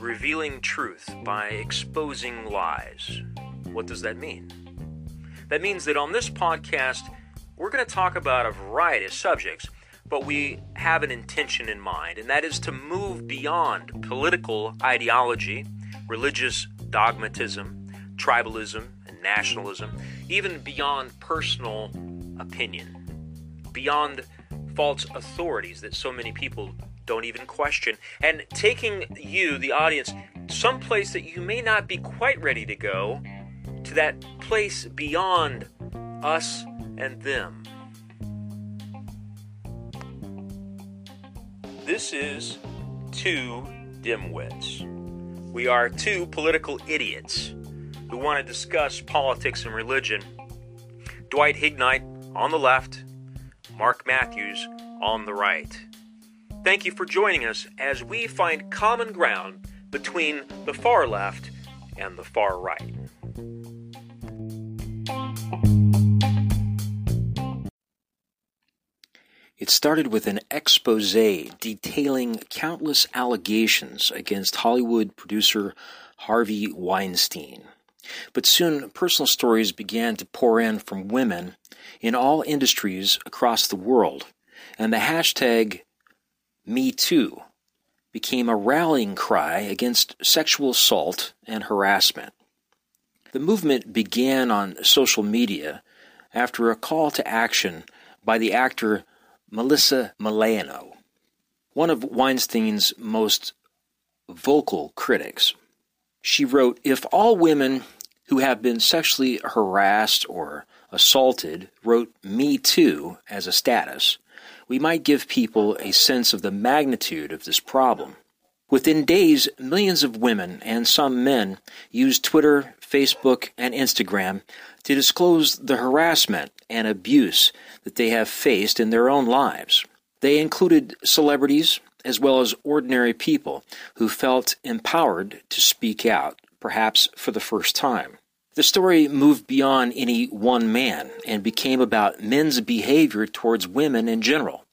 Revealing truth by exposing lies. What does that mean? That means that on this podcast, we're going to talk about a variety of subjects, but we have an intention in mind, and that is to move beyond political ideology, religious dogmatism, tribalism, and nationalism, even beyond personal opinion, beyond false authorities that so many people don't even question, and taking you, the audience, someplace that you may not be quite ready to go, to that place beyond us and them. This is Two Dimwits. We are two political idiots who want to discuss politics and religion. Dwight Hignite on the left, Mark Matthews on the right. Thank you for joining us as we find common ground between the far left and the far right. It started with an expose detailing countless allegations against Hollywood producer Harvey Weinstein. But soon, personal stories began to pour in from women in all industries across the world, and the hashtag MeToo became a rallying cry against sexual assault and harassment. The movement began on social media after a call to action by the actor Melissa Milano, one of Weinstein's most vocal critics. She wrote If all women who have been sexually harassed or assaulted wrote Me Too as a status, we might give people a sense of the magnitude of this problem. Within days, millions of women and some men used Twitter, Facebook, and Instagram to disclose the harassment and abuse that they have faced in their own lives. They included celebrities as well as ordinary people who felt empowered to speak out, perhaps for the first time. The story moved beyond any one man and became about men's behavior towards women in general,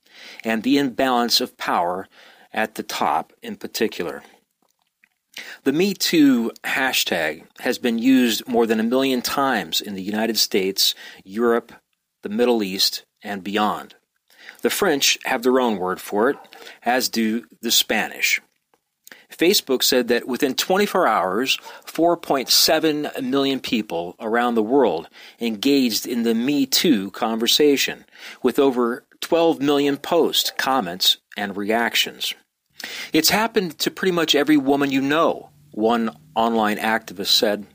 and the imbalance of power at the top in particular. The Me Too hashtag has been used more than a million times in the United States, Europe, the Middle East, and beyond. The French have their own word for it, as do the Spanish. Facebook said that within 24 hours, 4.7 million people around the world engaged in the Me Too conversation, with over 12 million posts, comments, and reactions. It's happened to pretty much every woman you know, one online activist said.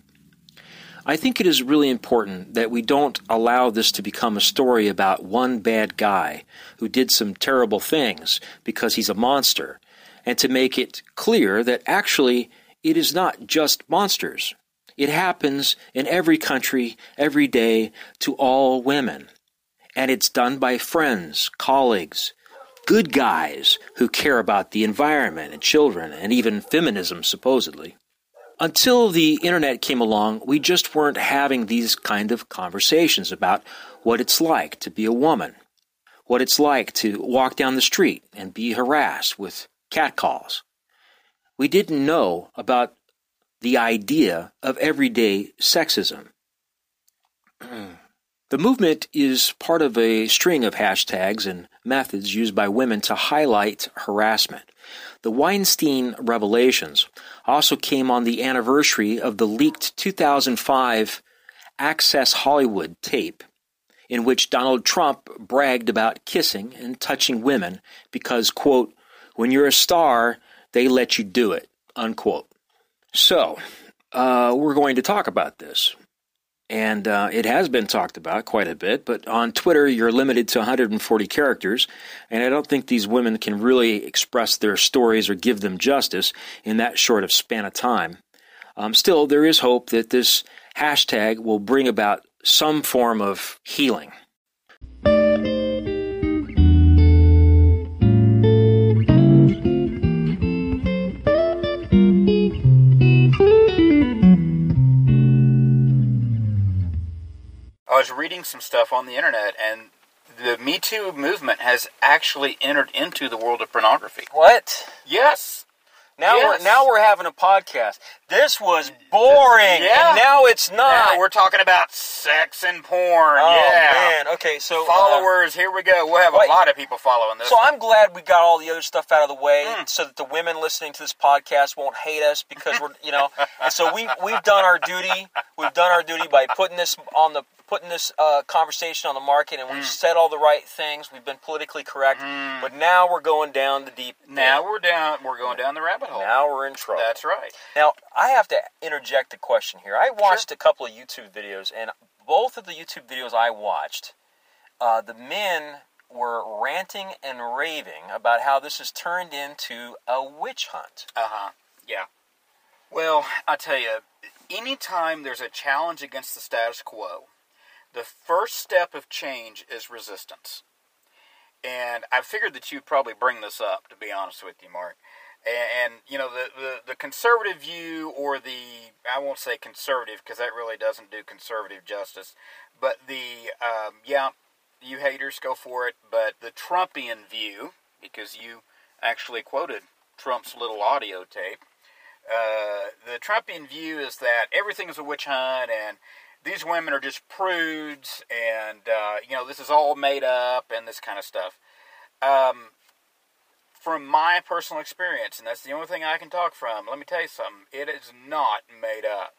I think it is really important that we don't allow this to become a story about one bad guy who did some terrible things because he's a monster and to make it clear that actually it is not just monsters. It happens in every country, every day, to all women. And it's done by friends, colleagues, good guys who care about the environment and children and even feminism, supposedly. Until the internet came along, we just weren't having these kind of conversations about what it's like to be a woman, what it's like to walk down the street and be harassed with catcalls. We didn't know about the idea of everyday sexism. the movement is part of a string of hashtags and methods used by women to highlight harassment. The Weinstein revelations also came on the anniversary of the leaked 2005 Access Hollywood tape, in which Donald Trump bragged about kissing and touching women because, quote, when you're a star, they let you do it, unquote. So, uh, we're going to talk about this. And uh, it has been talked about quite a bit, but on Twitter, you're limited to 140 characters, and I don't think these women can really express their stories or give them justice in that short of span of time. Um, still, there is hope that this hashtag will bring about some form of healing. I was reading some stuff on the internet, and the Me Too movement has actually entered into the world of pornography. What? Yes. Now Yes. we're now we're having a podcast. This was boring, Yeah. and now it's not. Now we're talking about sex and porn. oh yeah. man. Okay, so uh, Followers, here we go. We'll have Wait. a lot of people following this. So one. I'm glad we got all the other stuff out of the way, Mm. so that the women listening to this podcast won't hate us because we're, you know, and so we we've done our duty. We've done our duty by putting this on the putting this uh, conversation on the market, and we've Mm. said all the right things. We've been politically correct, but now we're going down the deep. now end. we're down. We're going down the rabbit hole. now we're in trouble. That's right. Now, I have to interject a question here. I watched a couple of YouTube videos, and both of the YouTube videos I watched, uh, the men were ranting and raving about how this has turned into a witch hunt. Uh huh. Yeah. Well, I tell you, anytime there's a challenge against the status quo, the first step of change is resistance. And I figured that you'd probably bring this up, to be honest with you, Mark. And, and you know, the, the, the conservative view, or the, I won't say conservative because that really doesn't do conservative justice, but the, um, yeah, you haters go for it, but the Trumpian view, because you actually quoted Trump's little audio tape, uh, the Trumpian view is that everything is a witch hunt and these women are just prudes and, uh, you know, this is all made up and this kind of stuff. Um, from my personal experience, and that's the only thing I can talk from, let me tell you something. It is not made up.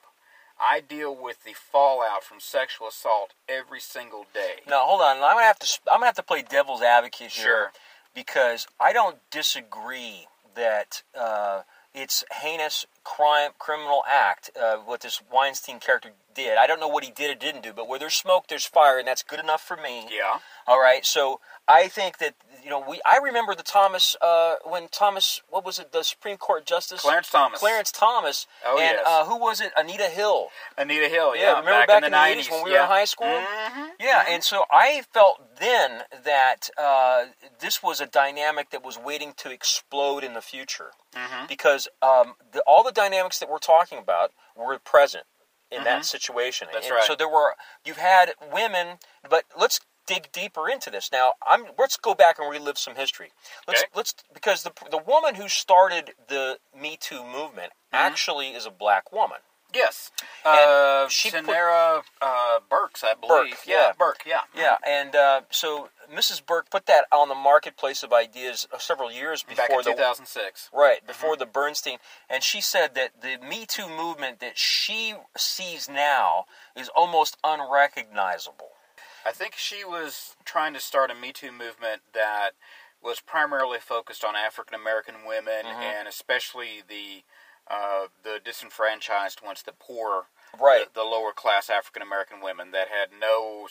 I deal with the fallout from sexual assault every single day. Now, hold on. I'm gonna have to. I'm gonna have to play devil's advocate here, Sure. because I don't disagree that uh, it's heinous crime, criminal act uh, what this Weinstein character did. I don't know what he did or didn't do, but where there's smoke, there's fire, and that's good enough for me. Yeah. All right. So I think that you know we. I remember the Thomas uh, when Thomas. What was it? The Supreme Court Justice Clarence Thomas. Clarence Thomas. Oh, and yes. uh, who was it? Anita Hill. Anita Hill, Yeah, yeah. remember back, in the, nineties when we were in high school? Mhm. Yeah, and so I felt then that uh, this was a dynamic that was waiting to explode in the future Mhm. because um, the, all the dynamics that we're talking about were present in that situation. Mm-hmm. That's and right. So there were you've had women, but let's dig deeper into this now. I'm let's go back and relive some history. Let's Okay. let's because the the woman who started the Me Too movement Mm-hmm. actually is a black woman. Yes. Uh, she put- uh, Burks, I believe. Burke, yeah, yeah. Burke, yeah. Yeah, and uh, so Mrs. Burke put that on the marketplace of ideas uh, several years Back before in the 2006. right before the Bernstein, and she said that the Me Too movement that she sees now is almost unrecognizable. I think she was trying to start a Me Too movement that was primarily focused on African American women Mhm. and especially the uh, the disenfranchised ones, the poor, Right. the, the lower class African American women that had no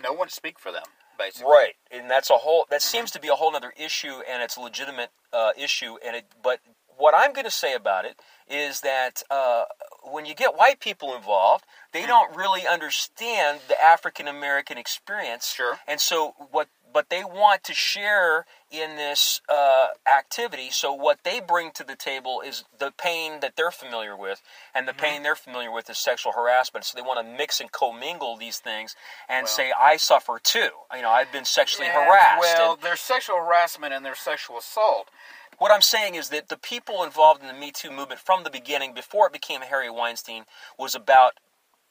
no one to speak for them, basically. Right, and that's a whole. That seems to be a whole other issue, and it's a legitimate uh, issue. And it, but what I'm going to say about it is that uh, when you get white people involved, they don't really understand the African American experience. Sure. And so what? But they want to share in this uh, activity. So what they bring to the table is the pain that they're familiar with, and the Mm-hmm. pain they're familiar with is sexual harassment. So they want to mix and commingle these things and Well- say, "I suffer too." You know, I've been sexually Yeah, harassed. Well, And there's sexual harassment and there's sexual assault. What I'm saying is that the people involved in the Me Too movement from the beginning, before it became Harry Weinstein, was about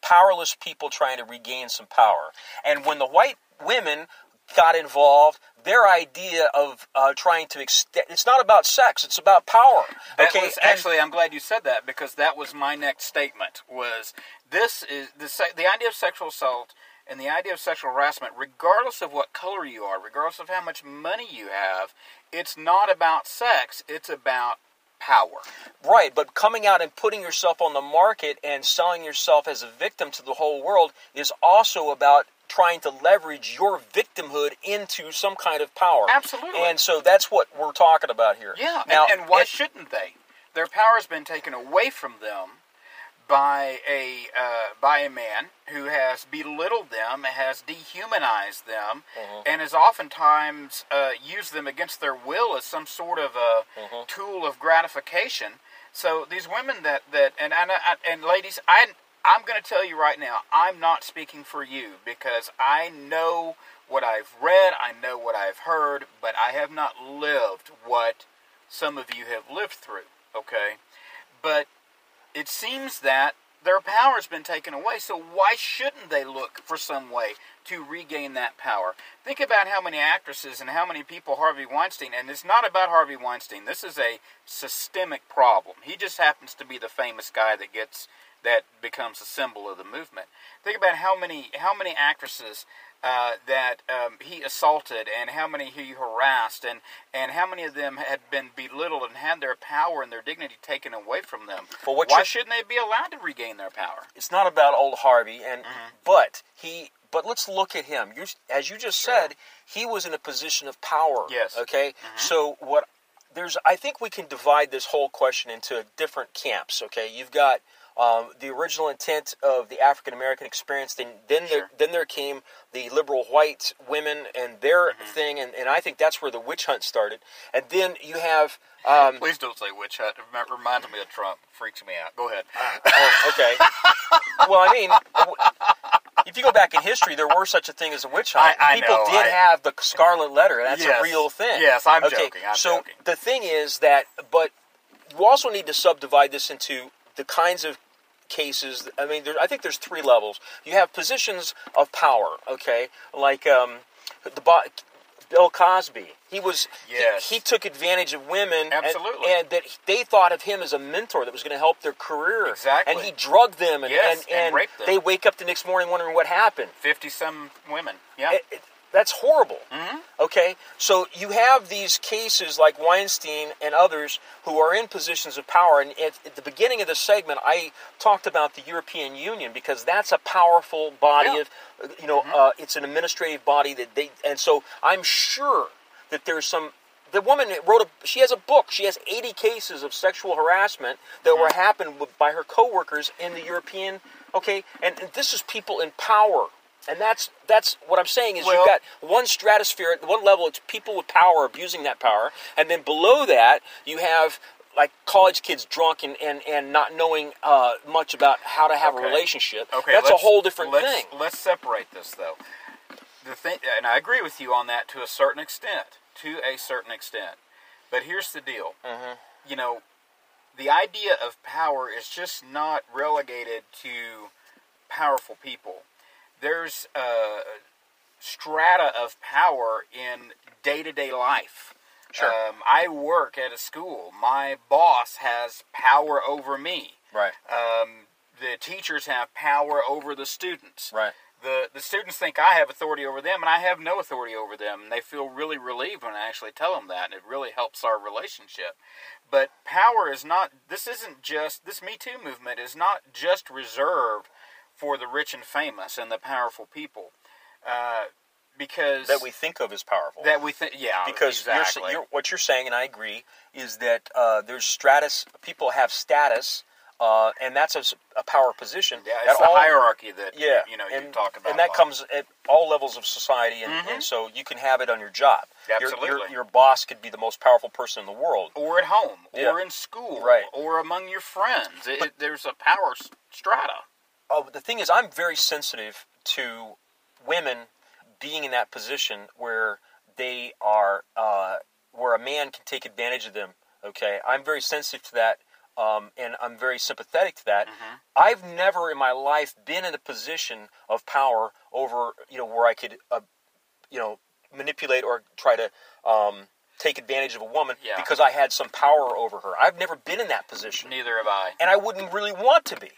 powerless people trying to regain some power. And when the white women got involved, their idea of uh, trying to extend it's not about sex, it's about power. That okay, was actually I'm glad you said that because that was my next statement was this is the the idea of sexual assault and the idea of sexual harassment regardless of what color you are, regardless of how much money you have, it's not about sex, it's about power. Right, but coming out and putting yourself on the market and selling yourself as a victim to the whole world is also about trying to leverage your victimhood into some kind of power. Absolutely. And so that's what we're talking about here. Yeah, Now, and, and why shouldn't they? Their power has been taken away from them by a uh, by a man who has belittled them, has dehumanized them, Mhm. and has oftentimes uh, used them against their will as some sort of a Mhm. tool of gratification. So these women that that and and, and ladies, I I'm going to tell you right now, I'm not speaking for you because I know what I've read, I know what I've heard, but I have not lived what some of you have lived through, okay? But it seems that their power has been taken away, so why shouldn't they look for some way to regain that power? Think about how many actresses and how many people Harvey Weinstein, and it's not about Harvey Weinstein, this is a systemic problem. He just happens to be the famous guy that gets that becomes a symbol of the movement. Think about how many how many actresses uh, that um, he assaulted and how many he harassed and, and how many of them had been belittled and had their power and their dignity taken away from them. Well, Why shouldn't they be allowed to regain their power? It's not about old Harvey, and but he. But let's look at him. You, as you just Sure. said, he was in a position of power. Yes. Okay. So what? There's. I think we can divide this whole question into different camps. Okay. You've got um, the original intent of the African American experience. Then, then there, then there came the liberal white women and their Mm-hmm. thing, and, and I think that's where the witch hunt started. And then you have. Um, Please don't say witch hunt. It reminds me of Trump. Freaks me out. Go ahead. oh, okay. well, I mean, w- if you go back in history, there were such a thing as a witch hunt. I- I People know, did I- have the Scarlet Letter. That's Yes. a real thing. Yes, I'm okay, joking, I'm so joking. the thing is that, but you also need to subdivide this into the kinds of cases. I mean, there, I think there's three levels. You have positions of power. Okay, like um, the bo- Bill Cosby. He was he- Yes. he, took advantage of women, and- Absolutely. and, that they thought of him as a mentor that was going to help their career. Exactly. and he drugged them, and Yes, and, and and raped them. they wake up the next morning wondering what happened. 50 some women. Yeah. It- it- that's horrible. Mm-hmm. Okay, so you have these cases like Weinstein and others who are in positions of power. And at, at the beginning of the segment, I talked about the European Union because that's a powerful body Yeah. of, you know, uh, it's an administrative body that they. And so I'm sure that there's some. The woman wrote a. She has a book. She has 80 cases of sexual harassment that were happened by her coworkers in the European. Okay, and, and this is people in power. And that's that's what I'm saying is Well- you've got one stratosphere at one level it's people with power abusing that power and then below that you have like college kids drunk and, and, and not knowing uh, much about how to have Okay. a relationship Okay, that's a whole different let's, thing Let's separate this though. The thing, and I agree with you on that to a certain extent. To a certain extent, but here's the deal. Mm-hmm. You know, the idea of power is just not relegated to powerful people. There's a strata of power in day-to-day life. Sure. Um, I work at a school. My boss has power over me. right Um, the teachers have power over the students. right The the students think I have authority over them, and I have no authority over them. And they feel really relieved when I actually tell them that, and it really helps our relationship. But power is not. This isn't just this Me Too movement is not just reserved for the rich and famous and the powerful people, uh, because that we think of as powerful that we think yeah because you're, you're, what you're saying and I agree is that uh, there's stratus people have status uh, and that's a power position yeah it's the all- hierarchy that yeah, you know and, you talk about and that comes at all levels of society, and, Mhm. and so you can have it on your job. Your- Your, Absolutely. your, boss could be the most powerful person in the world. or at home, Yeah. or in school, Right. or among your friends. It, it- there's a power strata. Oh, the thing is, I'm very sensitive to women being in that position where they are, uh, where a man can take advantage of them. Okay, I'm very sensitive to that, um, and I'm very sympathetic to that. Mm-hmm. I've never in my life been in a position of power over, you know, where I could, uh, you know, manipulate or try to um, take advantage of a woman Yeah. because I had some power over her. I've never been in that position Neither have I. and I wouldn't really want to be.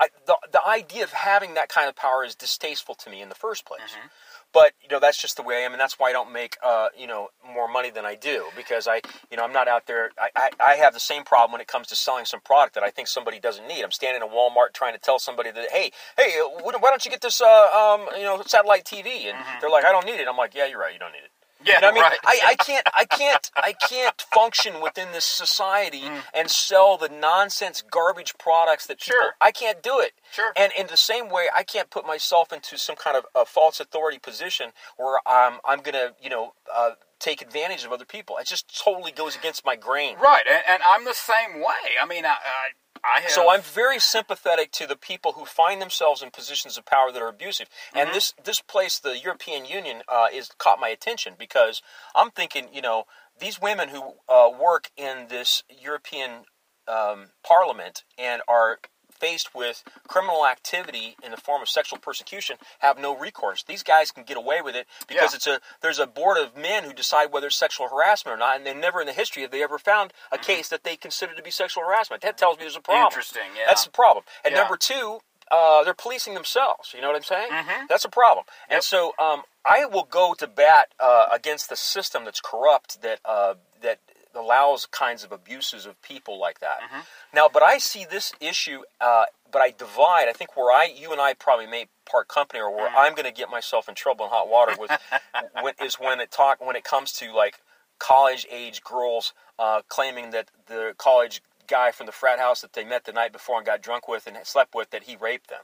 I, the, the idea of having that kind of power is distasteful to me in the first place. Mm-hmm. But you know that's just the way I am, and that's why I don't make uh, you know more money than I do because I you know I'm not out there. I, I, I have the same problem when it comes to selling some product that I think somebody doesn't need. I'm standing in a Walmart trying to tell somebody that hey hey uh, why don't you get this uh, um, you know satellite TV and they're like I don't need it. I'm like yeah you're right you don't need it. Yeah, You know I mean, right. I, I can't, I can't, I can't function within this society Mm. and sell the nonsense garbage products that people. Sure. I can't do it. Sure. And in the same way, I can't put myself into some kind of a false authority position where I'm, I'm gonna, you know, uh, take advantage of other people. It just totally goes against my grain. Right, and, and I'm the same way. I mean, I I have. So I'm very sympathetic to the people who find themselves in positions of power that are abusive. And Mm-hmm. this this place, the European Union, uh, is caught my attention because I'm thinking, you know, these women who uh, work in this European um, Parliament and are faced with criminal activity in the form of sexual persecution have no recourse. These guys can get away with it because Yeah. it's a there's a board of men who decide whether it's sexual harassment or not, and they never in the history have they ever found a case that they consider to be sexual harassment. That tells me there's a problem. Mm-hmm. Interesting, yeah. That's the problem. And Yeah. number two, uh, they're policing themselves. You know what I'm saying? Mm-hmm. That's a problem. And so um, I will go to bat uh, against the system that's corrupt that uh, that allows kinds of abuses of people like that. Mm-hmm. Now, but I see this issue, uh, but I divide. I think where I, you and I probably may part company, or Mm. where I'm going to get myself in trouble in hot water with, when, is when it talk when it comes to like college age girls uh, claiming that the college guy from the frat house that they met the night before and got drunk with and slept with that he raped them.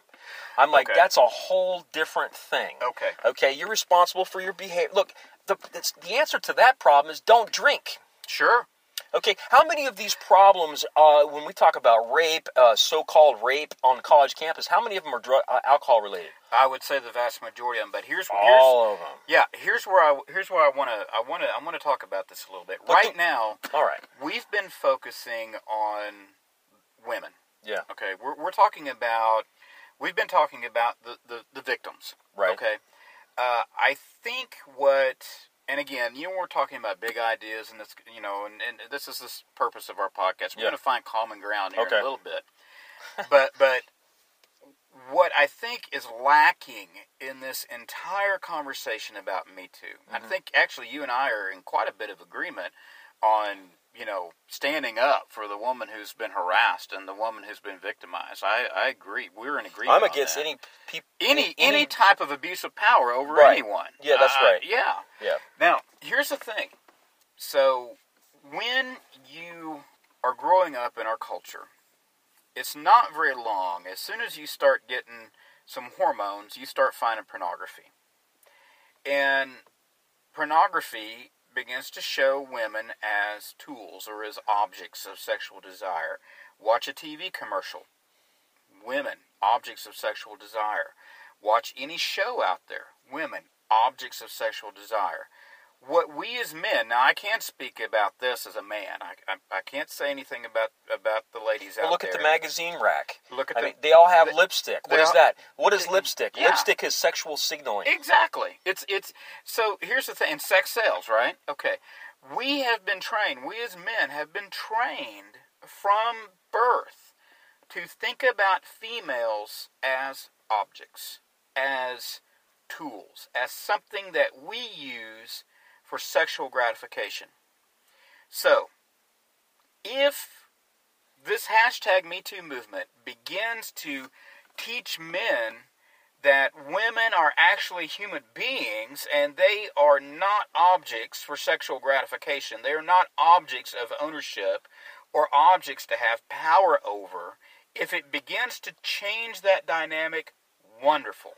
I'm like, Okay. that's a whole different thing. Okay. Okay, you're responsible for your behavior. Look, the it's, the answer to that problem is don't drink. Sure. Okay, how many of these problems, uh, when we talk about rape, uh, so-called rape on college campus, how many of them are drug, uh, alcohol related? I would say the vast majority of them. But here's here's All of them. yeah. Here's where I here's where I want to I want to I want to talk about this a little bit. Look right at- now, All right. we've been focusing on women. Yeah. Okay, we're, we're talking about we've been talking about the, the, the victims. Right. Okay. Uh, I think what and again, you know, we're talking about big ideas and this, you know, and, and this is the purpose of our podcast. We're Yeah. going to find common ground here Okay. in a little bit, but but what I think is lacking in this entire conversation about Me Too, I Mm-hmm. think actually you and I are in quite a bit of agreement on you know standing up for the woman who's been harassed and the woman who's been victimized. I, I agree. We're in agreement. I'm against any people. any any type of abuse of power over Right. anyone. Yeah, that's Uh, right. Yeah. Yeah. Now, here's the thing. So, when you are growing up in our culture, it's not very long. As soon as you start getting some hormones, you start finding pornography. And pornography begins to show women as tools or as objects of sexual desire. Watch a TV commercial. Women, objects of sexual desire. Watch any show out there. Women, objects of sexual desire. What we as men, now I can't speak about this as a man. I, I, I can't say anything about about the ladies Well, out look there. at the magazine rack. Look at I the- mean, they all have the- lipstick. what is all- that? What is lipstick? Yeah. Lipstick is sexual signaling. Exactly. It's it's so here's the thing. And sex sells, right? Okay. We have been trained. We as men have been trained from birth to think about females as objects, as tools, as something that we use for sexual gratification. So, if this hashtag MeToo movement begins to teach men that women are actually human beings and they are not objects for sexual gratification. They are not objects of ownership or objects to have power over. If it begins to change that dynamic, wonderful.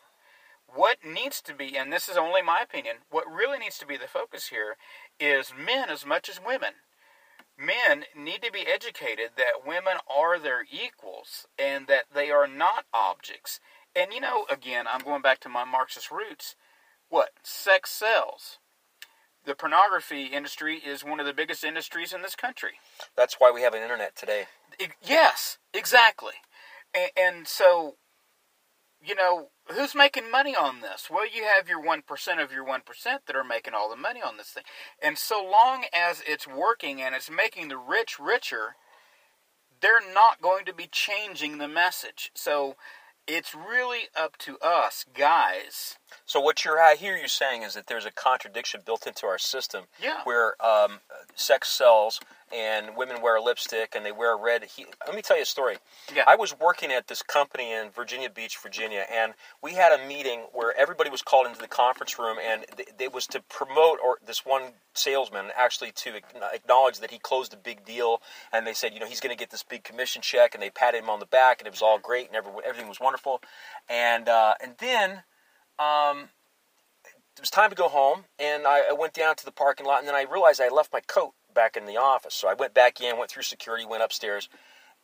What needs to be, and this is only my opinion, what really needs to be the focus here is men as much as women men need to be educated that women are their equals and that they are not objects. And you know, again, I'm going back to my Marxist roots. What? Sex sells. The pornography industry is one of the biggest industries in this country. That's why we have an internet today. I- yes, exactly. And, and so, you know, who's making money on this? Well, you have your 1% of your 1% that are making all the money on this thing. And so long as it's working and it's making the rich richer, they're not going to be changing the message. So it's really up to us, guys. So what you're I hear you saying is that there's a contradiction built into our system Yeah. where um, sex sells and women wear lipstick and they wear red. He- Let me tell you a story. Yeah. I was working at this company in Virginia Beach, Virginia, and we had a meeting where everybody was called into the conference room, and th- it was to promote or this one salesman actually to acknowledge that he closed a big deal, and they said, you know, he's going to get this big commission check, and they patted him on the back, and it was all great, and every, everything was wonderful, and uh, and then. Um, it was time to go home, and I, I went down to the parking lot, and then I realized I left my coat back in the office. So I went back in, went through security, went upstairs,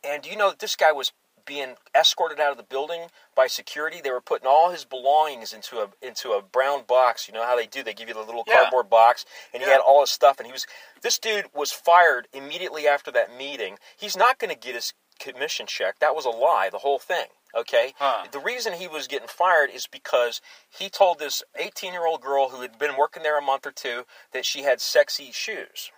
And do you know that this guy was being escorted out of the building by security? They were putting all his belongings into a into a brown box. You know how they do? They give you the little Yeah. cardboard box, and he Yeah. had all his stuff. And he was this dude was fired immediately after that meeting. He's not going to get his commission check. That was a lie. The whole thing. Okay. Huh. The reason he was getting fired is because he told this 18 year old girl who had been working there a month or two that she had sexy shoes.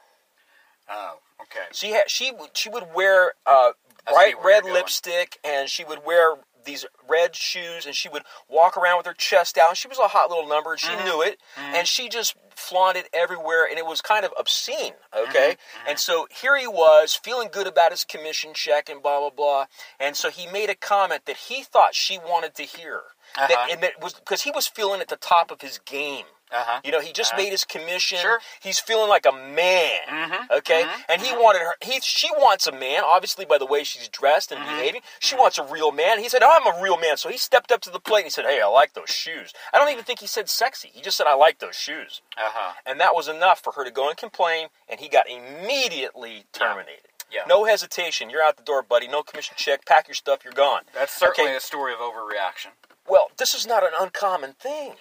Oh, okay. She had she would she would wear uh, bright red going. lipstick and she would wear these red shoes and she would walk around with her chest out. She was a hot little number and she Mm-hmm. knew it and she just flaunted everywhere and it was kind of obscene. Okay, Mm-hmm. and so here he was feeling good about his commission check and blah blah blah. And so he made a comment that he thought she wanted to hear. Uh-huh. That, and that was because he was feeling at the top of his game. Uh huh. You know, he just Uh-huh. made his commission. Sure. He's feeling like a man. Mhm. Okay, Mhm. and he wanted her. He she wants a man, obviously by the way she's dressed and Mm-hmm. behaving. She wants a real man. He said, "I'm a real man." So he stepped up to the plate and he said, "Hey, I like those shoes." I don't even think he said sexy. He just said, "I like those shoes," Uh huh. and that was enough for her to go and complain. And he got immediately terminated. Yeah. No hesitation. You're out the door, buddy. No commission check. Pack your stuff. You're gone. That's certainly Okay. a story of overreaction. Well, this is not an uncommon thing.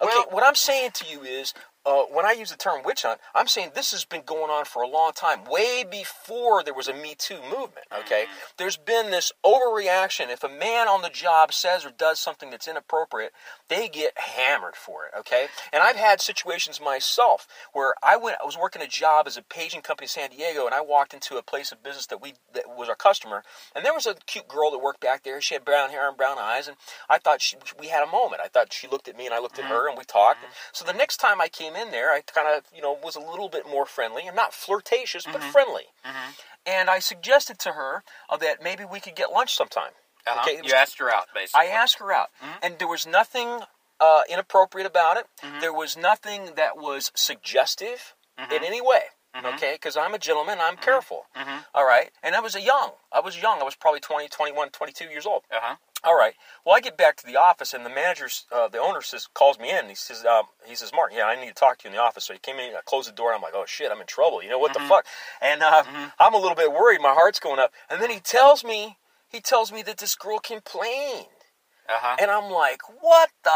Okay, Well- what I'm saying to you is, uh, when I use the term witch hunt, I'm saying this has been going on for a long time, way before there was a Me Too movement. Okay, Mm-hmm. there's been this overreaction. If a man on the job says or does something that's inappropriate, they get hammered for it. Okay, and I've had situations myself where I went, I was working a job as a paging company in San Diego, and I walked into a place of business that we that was our customer, and there was a cute girl that worked back there. She had brown hair and brown eyes, and I thought she, we had a moment. I thought she looked at me, and I looked at her, and we talked. So the next time I came in there, I kind of you know was a little bit more friendly and not flirtatious, but friendly. And I suggested to her uh, that maybe we could get lunch sometime. Uh-huh. Okay, was you asked her out, basically. I asked her out, and there was nothing uh, inappropriate about it. There was nothing that was suggestive in any way. Okay, because I'm a gentleman, I'm careful. All right, and I was a young. I was young. I was probably 20, 21, 22 years old. Uh huh. All right. Well, I get back to the office, and the manager, uh, the owner, says calls me in. And he says, um, he says, Mark, yeah, I need to talk to you in the office. So he came in, I closed the door, and I'm like, oh shit, I'm in trouble. You know what the fuck? And uh, I'm a little bit worried. My heart's going up. And then he tells me, he tells me that this girl complained, Uh huh. and I'm like, what the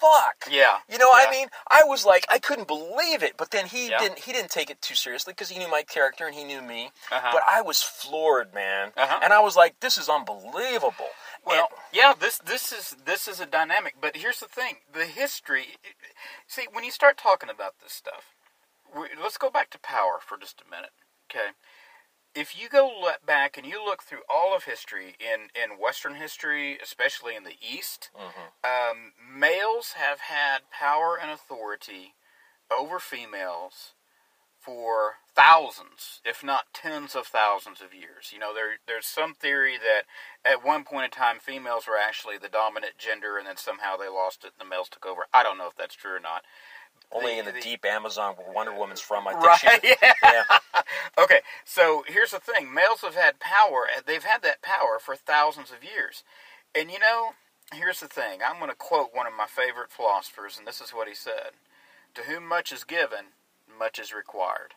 fuck? Yeah. You know, I mean, I was like, I couldn't believe it. But then he Yeah. didn't. He didn't take it too seriously because he knew my character and he knew me. Uh-huh. But I was floored, man. Uh-huh. And I was like, this is unbelievable. Well, And- yeah, this this is this is a dynamic. But here's the thing: the history. See, when you start talking about this stuff, we, let's go back to power for just a minute. Okay, if you go back and you look through all of history in in Western history, especially in the East, um, males have had power and authority over females for thousands, if not tens of thousands of years. You know, there there's some theory that at one point in time females were actually the dominant gender, and then somehow they lost it and the males took over. I don't know if that's true or not. Only The- in the, the- deep Amazon where Wonder Woman's from. I think Right? she. Yeah. Yeah. Okay, so here's the thing: males have had power. They've had that power for thousands of years, and you know, here's the thing. I'm going to quote one of my favorite philosophers, and this is what he said: "To whom much is given, much is required."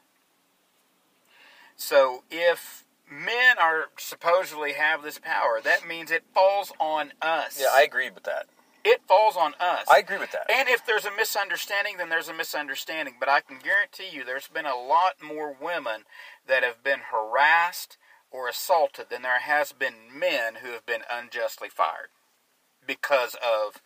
So if men are supposedly have this power, that means it falls on us. Yeah, I agree with that. It falls on us. I agree with that. And if there's a misunderstanding, then there's a misunderstanding. But I can guarantee you there's been a lot more women that have been harassed or assaulted than there has been men who have been unjustly fired because of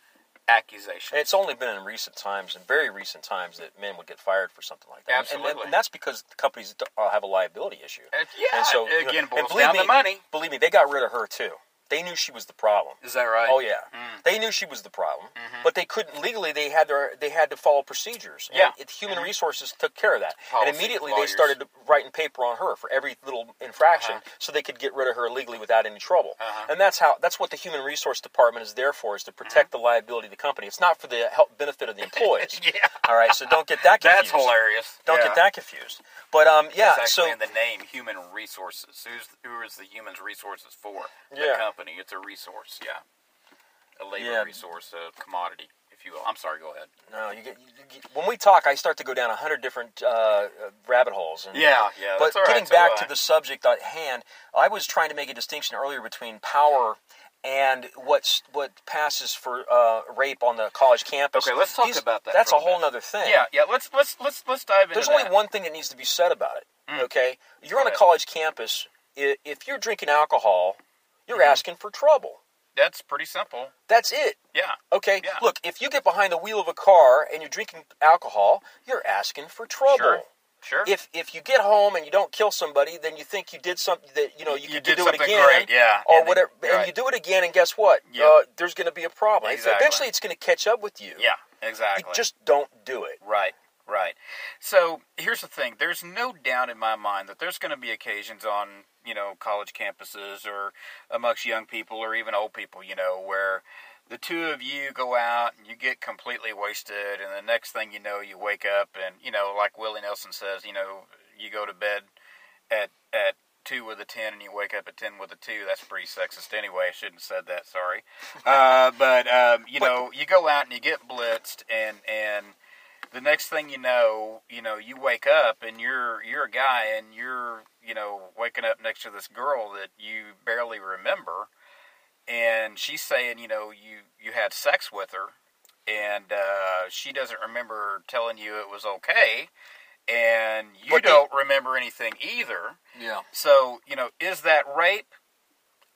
accusations. It's only been in recent times, in very recent times, that men would get fired for something like that. And- And, Absolutely. and that's because the companies have a liability issue. Uh, yeah, and so, you know, again, and boils believe down me, to money. Believe me, they got rid of her too. They knew she was the problem. Is that right? Oh yeah, Mm. they knew she was the problem, but they couldn't legally. They had their they had to follow procedures. And Yeah. it, human resources took care of that, Policy, and immediately lawyers. they started writing paper on her for every little infraction, Uh-huh. so they could get rid of her legally without any trouble. Uh-huh. And that's how that's what the human resource department is there for, is to protect the liability of the company. It's not for the help benefit of the employees. Yeah. All right, so don't get that confused. That's hilarious. Don't Yeah. get that confused. But um, yeah, so in the name, human resources. Who's who is the human resources for? The Yeah. Company. It's a resource. Yeah, a labor Yeah. resource, a commodity, if you will. I'm sorry. Go ahead. No, you get, you, when we talk, I start to go down a hundred different uh, uh, rabbit holes. And, Yeah, yeah. But getting so back I. to the subject at hand, I was trying to make a distinction earlier between power and what's what passes for uh, rape on the college campus. Okay, let's talk These- about that That's a whole other thing. Yeah, yeah. Let's let's let's let's dive into There's that. only one thing that needs to be said about it. Mm. Okay, you're Go on a college campus. If you're drinking alcohol, you're Mm-hmm. asking for trouble. That's pretty simple. That's it. Yeah. Okay. Yeah. Look, if you get behind the wheel of a car and you're drinking alcohol, you're asking for trouble. Sure. Sure. If if you get home and you don't kill somebody, then you think you did something that you know you, You could did do it again, great, yeah, or and then- whatever, and you do it again, and guess what? Yep. Uh, there's going to be a problem. Exactly. Eventually, it's going to catch up with you. yeah. You Exactly. just don't do it. Right, right. So here's the thing: there's no doubt in my mind that there's going to be occasions on you know college campuses or amongst young people or even old people, you know, where the two of you go out and you get completely wasted, and the next thing you know, you wake up and you know, like Willie Nelson says, you know, you go to bed at at two with a ten and you wake up at ten with a two. That's pretty sexist anyway. I shouldn't have said that. Sorry. Uh, but um, you know, you go out and you get blitzed, and and the next thing you know, you know, you wake up and you're you're a guy and you're you know waking up next to this girl that you barely remember, and she's saying you know you you had sex with her, and uh, she doesn't remember telling you it was okay, and you But don't remember anything either. Yeah. So you know, is that rape?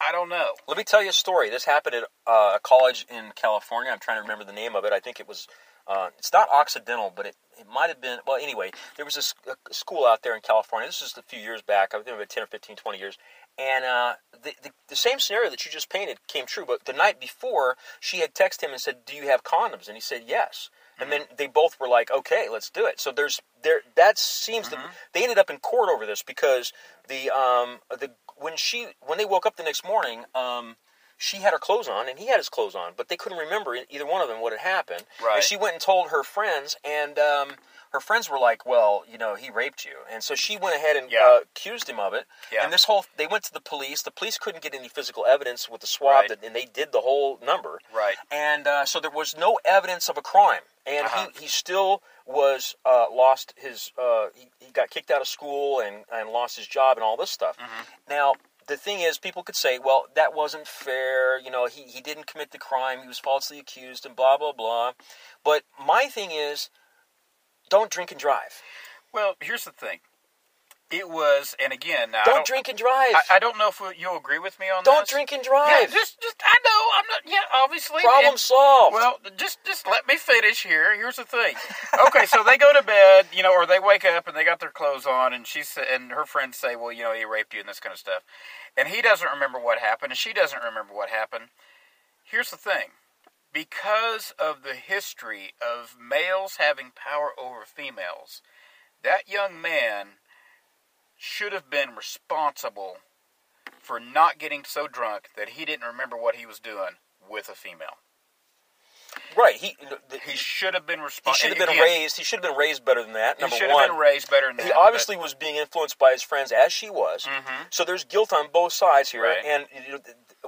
I don't know. Let me tell you a story. This happened at uh, a college in California. I'm trying to remember the name of it. I think it was. Uh, it's not Occidental, but it, it might have been. Well, anyway, there was a school out there in California. This was a few years back. I think about 10 or 15, 20 years. And uh, the, the, the same scenario that you just painted came true. But the night before, she had texted him and said, "Do you have condoms?" And he said, "Yes." And then they both were like, "Okay, let's do it." So there's there. That seems to. They ended up in court over this because the um the when she when they woke up the next morning um she had her clothes on and he had his clothes on, but they couldn't remember either one of them what had happened. Right. And she went and told her friends, and um, her friends were like, "Well, you know, he raped you," and so she went ahead and Yeah. uh, accused him of it. Yeah. And this whole they went to the police. The police couldn't get any physical evidence with the swab, Right. that, and they did the whole number. Right. And uh, so there was no evidence of a crime, and Uh-huh. he, he still was uh, lost his. Uh, he, he got kicked out of school and, and lost his job and all this stuff. Mm-hmm. Now the thing is, people could say, well, that wasn't fair. You know, he he didn't commit the crime. He was falsely accused, and blah blah blah. But my thing is, don't drink and drive. Well, here's the thing. It was, and again, Don't, don't drink and drive. I, I don't know if you'll agree with me on that don't this. drink and drive. Yeah, just, just, I know, I'm not. Yeah, obviously. Problem and- solved. Well, just, just let me finish here. Here's the thing. Okay, so they go to bed, you know, or they wake up and they got their clothes on, and she and her friends say, well, you know, he raped you and this kind of stuff, and he doesn't remember what happened, and she doesn't remember what happened. Here's the thing. Because of the history of males having power over females, that young man should have been responsible for not getting so drunk that he didn't remember what he was doing with a female. right. He the, He should have been responsible. he should have been raised. He should have been raised better than that. Number He should one. have been raised better than that. he obviously was being influenced by his friends as she was. Mhm. So there's guilt on both sides here. Right. And you know,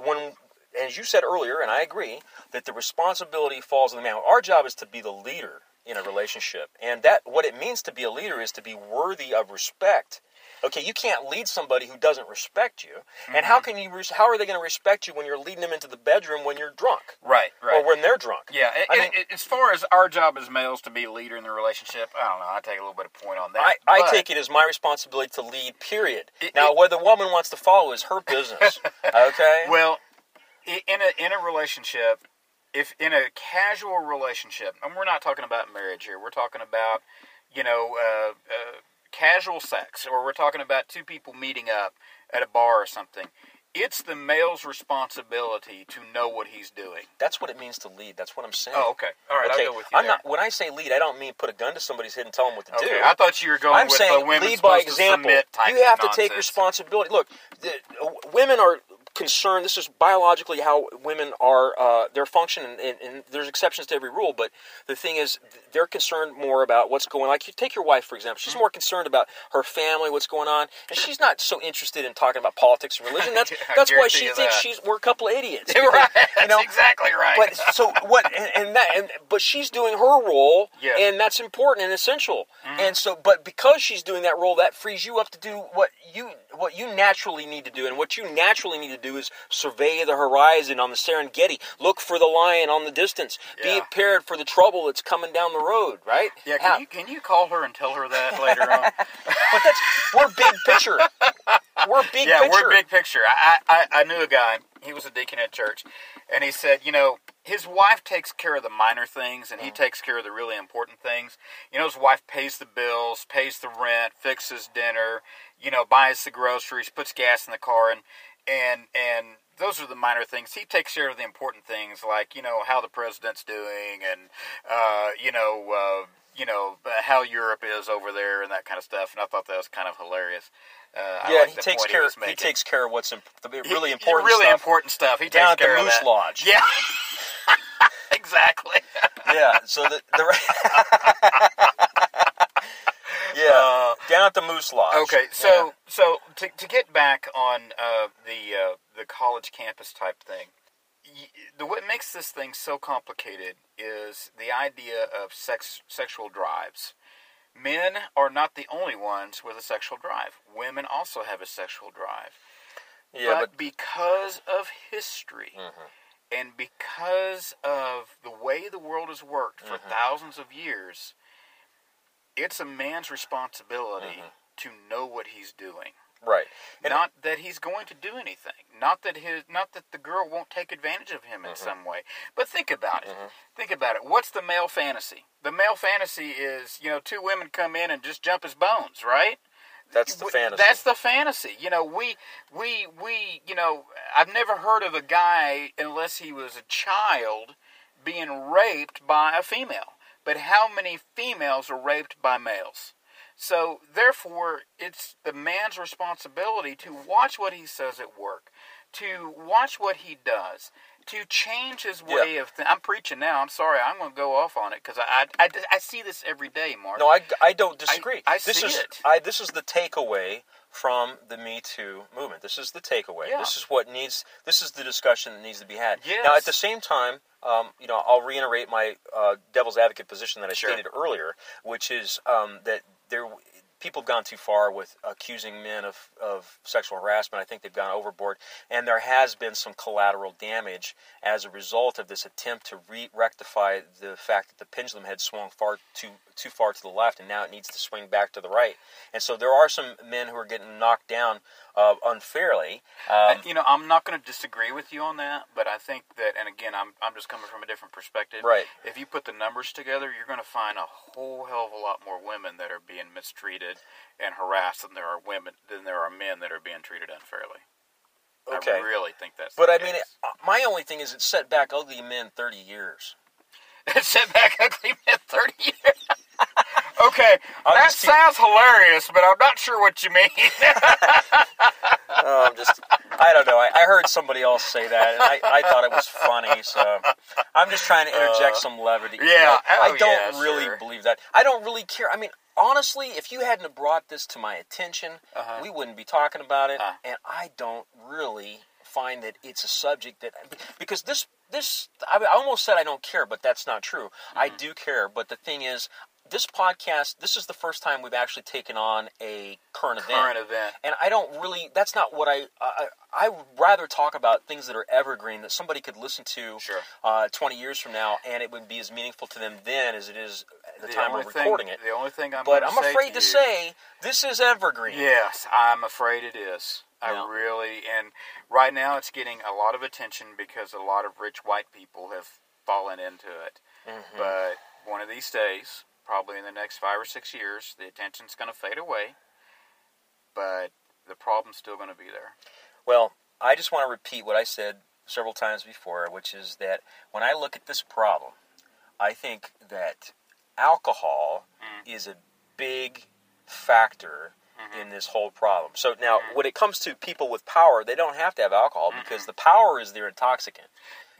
when, as you said earlier, and I agree, that the responsibility falls on the man. Our job is to be the leader in a relationship, and that what it means to be a leader is to be worthy of respect. Okay, you can't lead somebody who doesn't respect you. And how can you? res- How are they going to respect you when you're leading them into the bedroom when you're drunk right, right. or when they're drunk? yeah, a- I mean- a- as far as our job as males to be a leader in the relationship, I don't know. I take a little bit of point on that. I, I take it as my responsibility to lead, period. It- now, it- whether the woman wants to follow is her business. okay? Well, in a in a relationship, if in a casual relationship, and we're not talking about marriage here, we're talking about you know uh, uh, casual sex, or we're talking about two people meeting up at a bar or something. It's the male's responsibility to know what he's doing. That's what it means to lead. That's what I'm saying. Oh, okay. All right, okay. I'll go with you I'm there. not. When I say lead, I don't mean put a gun to somebody's head and tell them what to okay, do. I thought you were going I'm with saying the women lead by example. You have to take responsibility. Look, the, uh, women are concerned. This is biologically how women are uh, their function, and, and, and, there's exceptions to every rule. But the thing is, they're concerned more about what's going. on. Like you take your wife for example. She's mm-hmm. more concerned about her family, what's going on, and she's not so interested in talking about politics and religion. That's that's why she thinks that. she's we're a couple of idiots. right. You know? That's exactly right. But so what? And, and that. And, but she's doing her role, yes. and that's important and essential. Mm-hmm. And so, but because she's doing that role, that frees you up to do what you what you naturally need to do, and what you naturally need to do is survey the horizon on the Serengeti, look for the lion on the distance, yeah. be prepared for the trouble that's coming down the road. Right? Yeah. Can How, you can you call her and tell her that later on? but that's we're big picture. We're big yeah, picture. we're big picture. I, I I knew a guy. He was a deacon at church, and he said, you know, his wife takes care of the minor things, and he mm. takes care of the really important things. You know, his wife pays the bills, pays the rent, fixes dinner, you know, buys the groceries, puts gas in the car, and and and those are the minor things. He takes care of the important things, like you know how the president's doing, and uh, you know. Uh, you know how Europe is over there and that kind of stuff, and I thought that was kind of hilarious. Uh, yeah, like he takes care. He, he, takes care of what's imp- the really important, really stuff. important stuff. He down takes at the Moose Lodge. Yeah, exactly. yeah. So the, the yeah uh, down at the Moose Lodge. Okay, so yeah. so to to get back on uh, the uh, the college campus type thing, the what makes this thing so complicated is the idea of sex sexual drives. Men are not the only ones with a sexual drive. Women also have a sexual drive. Yeah, but, but because of history mm-hmm. and because of the way the world has worked for mm-hmm. thousands of years, it's a man's responsibility mm-hmm. to know what he's doing. Right. And not that he's going to do anything. Not that his not that the girl won't take advantage of him in mm-hmm. some way. But think about it. Mm-hmm. Think about it. What's the male fantasy? The male fantasy is, you know, two women come in and just jump his bones, right? That's the fantasy. That's the fantasy. You know, we we we, you know, I've never heard of a guy unless he was a child being raped by a female. But how many females are raped by males? So, therefore, it's the man's responsibility to watch what he says at work, to watch what he does, to change his way yeah. of. Th- I'm preaching now. I'm sorry. I'm going to go off on it because I, I, I, I, see this every day, Mark. No, I, I don't disagree. I, I this see is, it. I, this is the takeaway from the Me Too movement. This is the takeaway. Yeah. This is what needs. This is the discussion that needs to be had. Yes. Now, at the same time, um, you know, I'll reiterate my uh, devil's advocate position that I sure. stated earlier, which is um, that there people have gone too far with accusing men of, of sexual harassment. I think they've gone overboard, and there has been some collateral damage as a result of this attempt to re- rectify the fact that the pendulum had swung far too too far to the left, and now it needs to swing back to the right. And so there are some men who are getting knocked down uh, unfairly. Um, you know, I'm not going to disagree with you on that, but I think that, and again, I'm I'm just coming from a different perspective. Right. If you put the numbers together, you're going to find a whole hell of a lot more women that are being mistreated and harassed than there are women than there are men that are being treated unfairly. Okay. I really think that's. But I mean, it, my only thing is it set back ugly men 30 years. it set back ugly men 30 years. Okay, I'm that sounds keep... hilarious, but I'm not sure what you mean. oh, I'm just, I don't know. I, I, heard somebody else say that, and I, I thought it was funny, so I'm just trying to interject uh, some levity. Yeah, you know, oh, I don't yeah, really sure. believe that. I don't really care. I mean, honestly, if you hadn't brought this to my attention, uh-huh. we wouldn't be talking about it, uh. and I don't really find that it's a subject that because this this I almost said I don't care, but that's not true. Mm-hmm. I do care, but the thing is, this podcast, this is the first time we've actually taken on a current event. Current event. And I don't really, that's not what I, I, I would rather talk about things that are evergreen that somebody could listen to sure. uh, 20 years from now and it would be as meaningful to them then as it is at the, the time we're thing, recording it. The only thing I'm But I'm afraid to, to say this is evergreen. Yes, I'm afraid it is. I really, and right now it's getting a lot of attention because a lot of rich white people have fallen into it. Mm-hmm. But one of these days, probably in the next five or six years, the attention's going to fade away, but the problem's still going to be there. Well, I just want to repeat what I said several times before, which is that when I look at this problem, I think that alcohol mm. is a big factor mm-hmm. in this whole problem. So now, mm-hmm. when it comes to people with power, they don't have to have alcohol because the power is their intoxicant.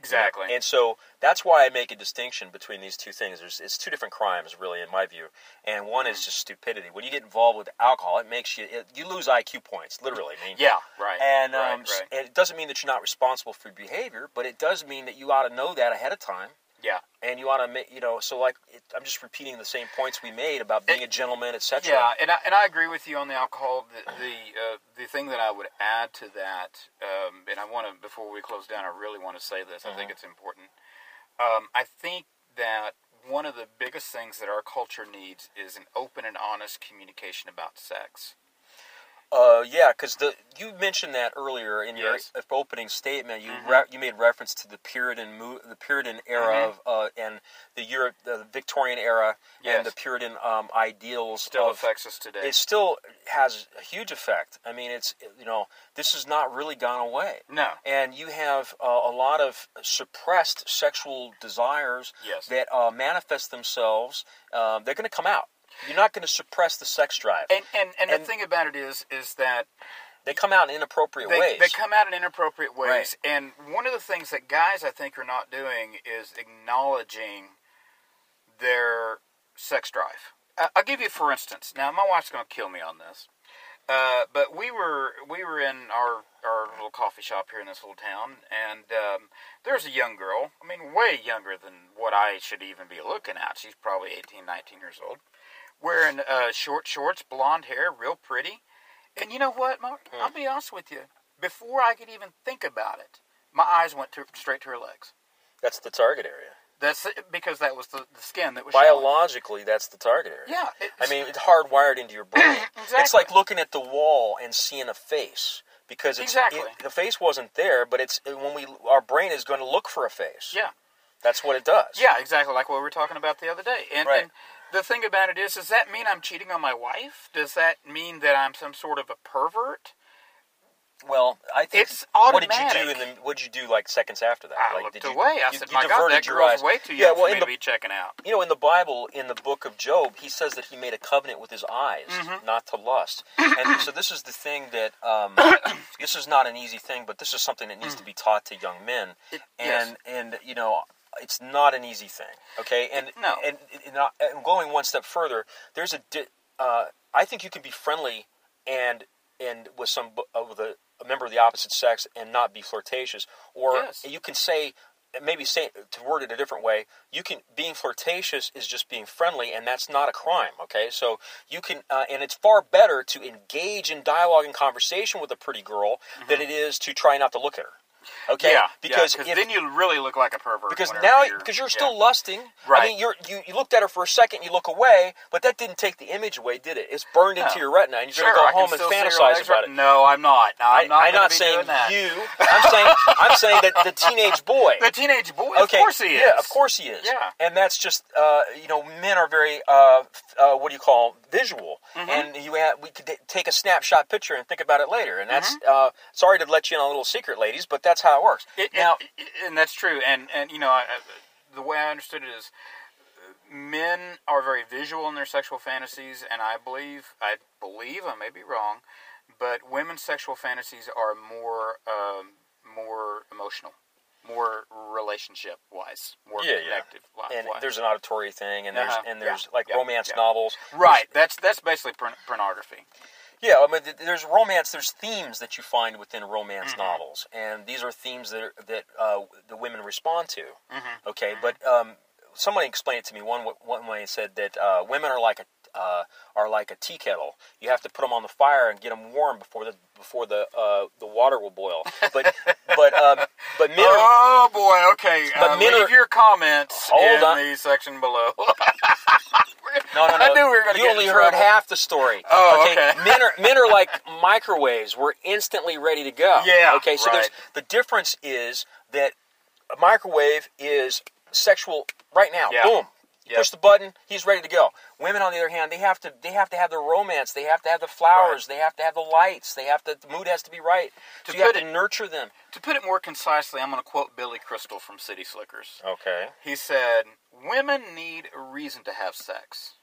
Exactly. And so that's why I make a distinction between these two things. There's it's two different crimes, really, in my view. And one is just stupidity. When you get involved with alcohol, it makes you it, you lose IQ points, literally. I mean, yeah, right. and um, right. and it doesn't mean that you're not responsible for your behavior, but it does mean that you ought to know that ahead of time. Yeah. And you want to make, you know, so like it, I'm just repeating the same points we made about being a gentleman, etc. Yeah, and I, and I agree with you on the alcohol. The the, uh, the thing that I would add to that, um, and I want to before we close down, I really want to say this. I think it's important. Um, I think that one of the biggest things that our culture needs is an open and honest communication about sex. Uh, yeah, because the you mentioned that earlier in Yes. your opening statement. You Mhm. re- you made reference to the Puritan mo- the Puritan era Mhm. of uh, and the Europe the Victorian era and the Puritan um, ideals Still of, affects us today. It still has a huge effect. I mean, it's you know this has not really gone away. no. and you have uh, a lot of suppressed sexual desires Yes. that uh, manifest themselves. Um, they're going to come out. You're not going to suppress the sex drive. And and, and, And- the thing about it is is that they come out in inappropriate they, ways. they come out in inappropriate ways. Right. And one of the things that guys I think are not doing is acknowledging their sex drive. I'll give you for instance. Now my wife's going to kill me on this. Uh, but we were we were in our our little coffee shop here in this little town, and um, there's a young girl. I mean, way younger than what I should even be looking at. She's probably 18, 19 years old, wearing uh, short shorts, blonde hair, real pretty. And you know what, Mark? I'll be honest with you. Before I could even think about it, my eyes went to, straight to her legs. that's the target area. That's because that was the, the skin that was showing. Biologically, that's the target area. Yeah, I mean, it's hardwired into your brain. exactly. It's like looking at the wall and seeing a face because it's, Exactly. it- the face wasn't there, but it's when we our brain is going to look for a face. yeah. That's what it does. Yeah, exactly like what we were talking about the other day. And, Right. and the thing about it is, does that mean I'm cheating on my wife? Does that mean that I'm some sort of a pervert? Well, I think It's automatic. What did you do? automatic. In the, what did you do like seconds after that? I like, looked did you, away. I you- said, you "My God, that girl's eyes. way too young Yeah, well, for me the to be checking out." you know, in the Bible, in the book of Job, he says that he made a covenant with his eyes, Mm-hmm. not to lust. and so this is the thing that um, this is not an easy thing, but this is something that needs to be taught to young men. It- and yes. and you know, it's not an easy thing. Okay, and No. and, and, uh, and going one step further, there's a. Di- uh, I think you can be friendly and and with some uh, with a, a member of the opposite sex and not be flirtatious, or Yes. you can say maybe say to word it a different way you can being flirtatious is just being friendly and that's not a crime okay so you can uh, and it's far better to engage in dialogue and conversation with a pretty girl than it is to try not to look at her okay. Yeah, because yeah, if, then you really look like a pervert. because now you're, because you're yeah. still lusting I mean you're you, you looked at her for a second you look away but that didn't take the image away did it it's burned into your retina and you're Sure, gonna go home and still see your fantasize about it No, I'm not. I'm not. I, am not saying you. I'm saying I'm saying that the teenage boy. The teenage boy. okay, Of course he is. Yeah, of course he is. Yeah. and that's just uh, you know men are very uh, uh, what do you call visual, Mm-hmm. and you have, we could take a snapshot picture and think about it later, and that's Mm-hmm. uh, sorry to let you in on a little secret, ladies, but that's how it works. It, now, it- and that's true. And and you know, I, I- the way I understood it is, men are very visual in their sexual fantasies, and I believe, I believe, I may be wrong, but women's sexual fantasies are more um, more emotional, more relationship wise, more Yeah, yeah. connective. li- and wise. there's an auditory thing, and there's Uh-huh, and there's yeah, like yeah, romance yeah. novels. right. That's that's basically porn- pornography. Yeah, I mean, there's romance. There's themes that you find within romance Mm-hmm. novels, and these are themes that are, that uh, the women respond to. Mm-hmm. Okay, but um, somebody explained it to me one one way. and Said that uh, women are like a uh, are like a tea kettle. You have to put them on the fire and get them warm before the before the uh, the water will boil. But but um, but men are, Oh boy. Okay. But uh, men leave are- your comments Hold in on. the section below. no no no. I knew we were going to you only heard half the story. Oh, okay. men are men are like microwaves. We're instantly ready to go. Yeah, Okay. So there's the difference is that a microwave is sexual right now. Yeah. Boom. Yep. push the button, he's ready to go. Women, on the other hand, they have to they have to have the romance, they have to have the flowers, they have to have the lights, they have to the mood has to be right. So To you have to it- nurture them. To put it more concisely, I'm going to quote Billy Crystal from City Slickers. Okay. He said, Women need a reason to have sex.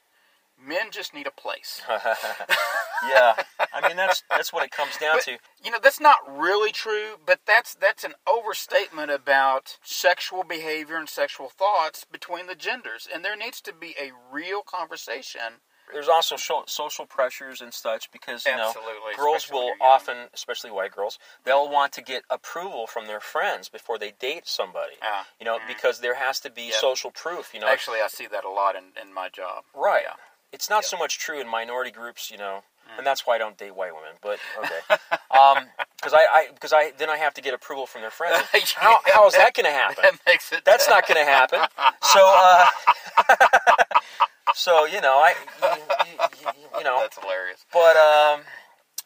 Men just need a place. yeah, I mean that's that's what it comes down But, to. You know, that's not really true, but that's that's an overstatement about sexual behavior and sexual thoughts between the genders, and there needs to be a real conversation. There's also social pressures and such because you know girls will often, especially white girls, they'll want to get approval from their friends before they date somebody. Ah, you know, because there has to be Yep. social proof. You know, Actually, I see that a lot in, in my job. right? Yeah. It's not Yeah. so much true in minority groups, you know, Mm. and that's why I don't date white women. But okay, because I, I, because I, then I have to get approval from their friends. How, how is that going to happen? That makes it. That's not going to happen. So, uh, so you know, I, you, you, you know, That's hilarious. but um,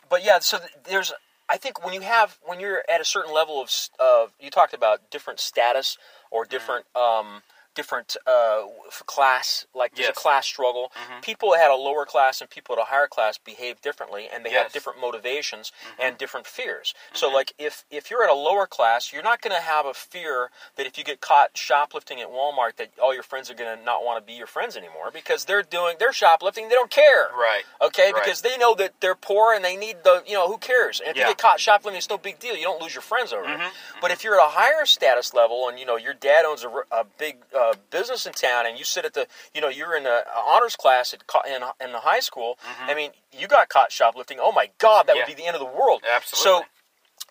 but yeah. So there's, I think when you have when you're at a certain level of, of you talked about different status or different um, different uh, class, like there's Yes. a class struggle. Mhm. People at a lower class and people at a higher class behave differently, and they have different motivations Mm-hmm. and different fears. So, like if if you're at a lower class, you're not going to have a fear that if you get caught shoplifting at Walmart, that all your friends are going to not want to be your friends anymore because they're doing they're shoplifting, they don't care. Right. Okay, Right. because they know that they're poor and they need the, you know, who cares? And if Yeah. you get caught shoplifting, it's no big deal. You don't lose your friends over it. Mhm, But if you're at a higher status level and, you know, your dad owns a big uh, business in town and you sit at the, you know, you're in the honors class at, in, in the high school, I mean, you got caught shoplifting. Oh my God, that Mm-hmm. Yeah. would be the end of the world. Absolutely. So,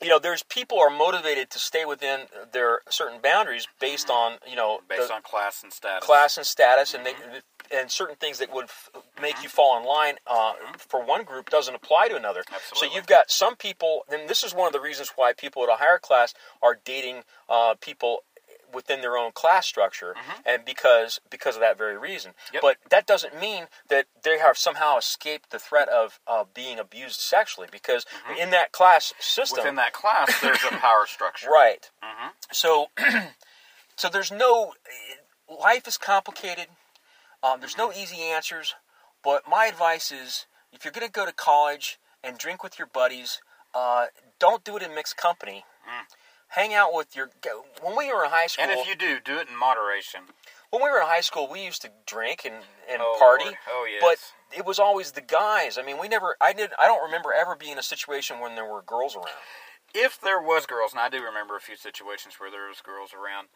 you know, there's people are motivated to stay within their certain boundaries based on, you know, Mm-hmm. Based on class and status. class and status and Mm-hmm. they, and certain things that would f- make you fall in line uh, for one group doesn't apply to another. Mm-hmm. Absolutely. So you've got some people, and this is one of the reasons why people at a higher class are dating uh, people within their own class structure, and because because of that very reason. Mm-hmm. Yep. But that doesn't mean that they have somehow escaped the threat of uh, being abused sexually, because in that class system, Mm-hmm. Within that class, there's a power structure. right? hmm So, so there's no. Life is complicated. Um, there's no easy answers. But my advice is, if you're going to go to college and drink with your buddies, uh, don't do it in mixed company. Mm. Hang out with your. When we were in high school, And if you do, do it in moderation. when we were in high school, we used to drink and, and Oh, party. Lord. Oh, yes. But it was always the guys. I mean, we never. I did. I don't remember ever being in a situation when there were girls around. if there was girls, and I do remember a few situations where there was girls around,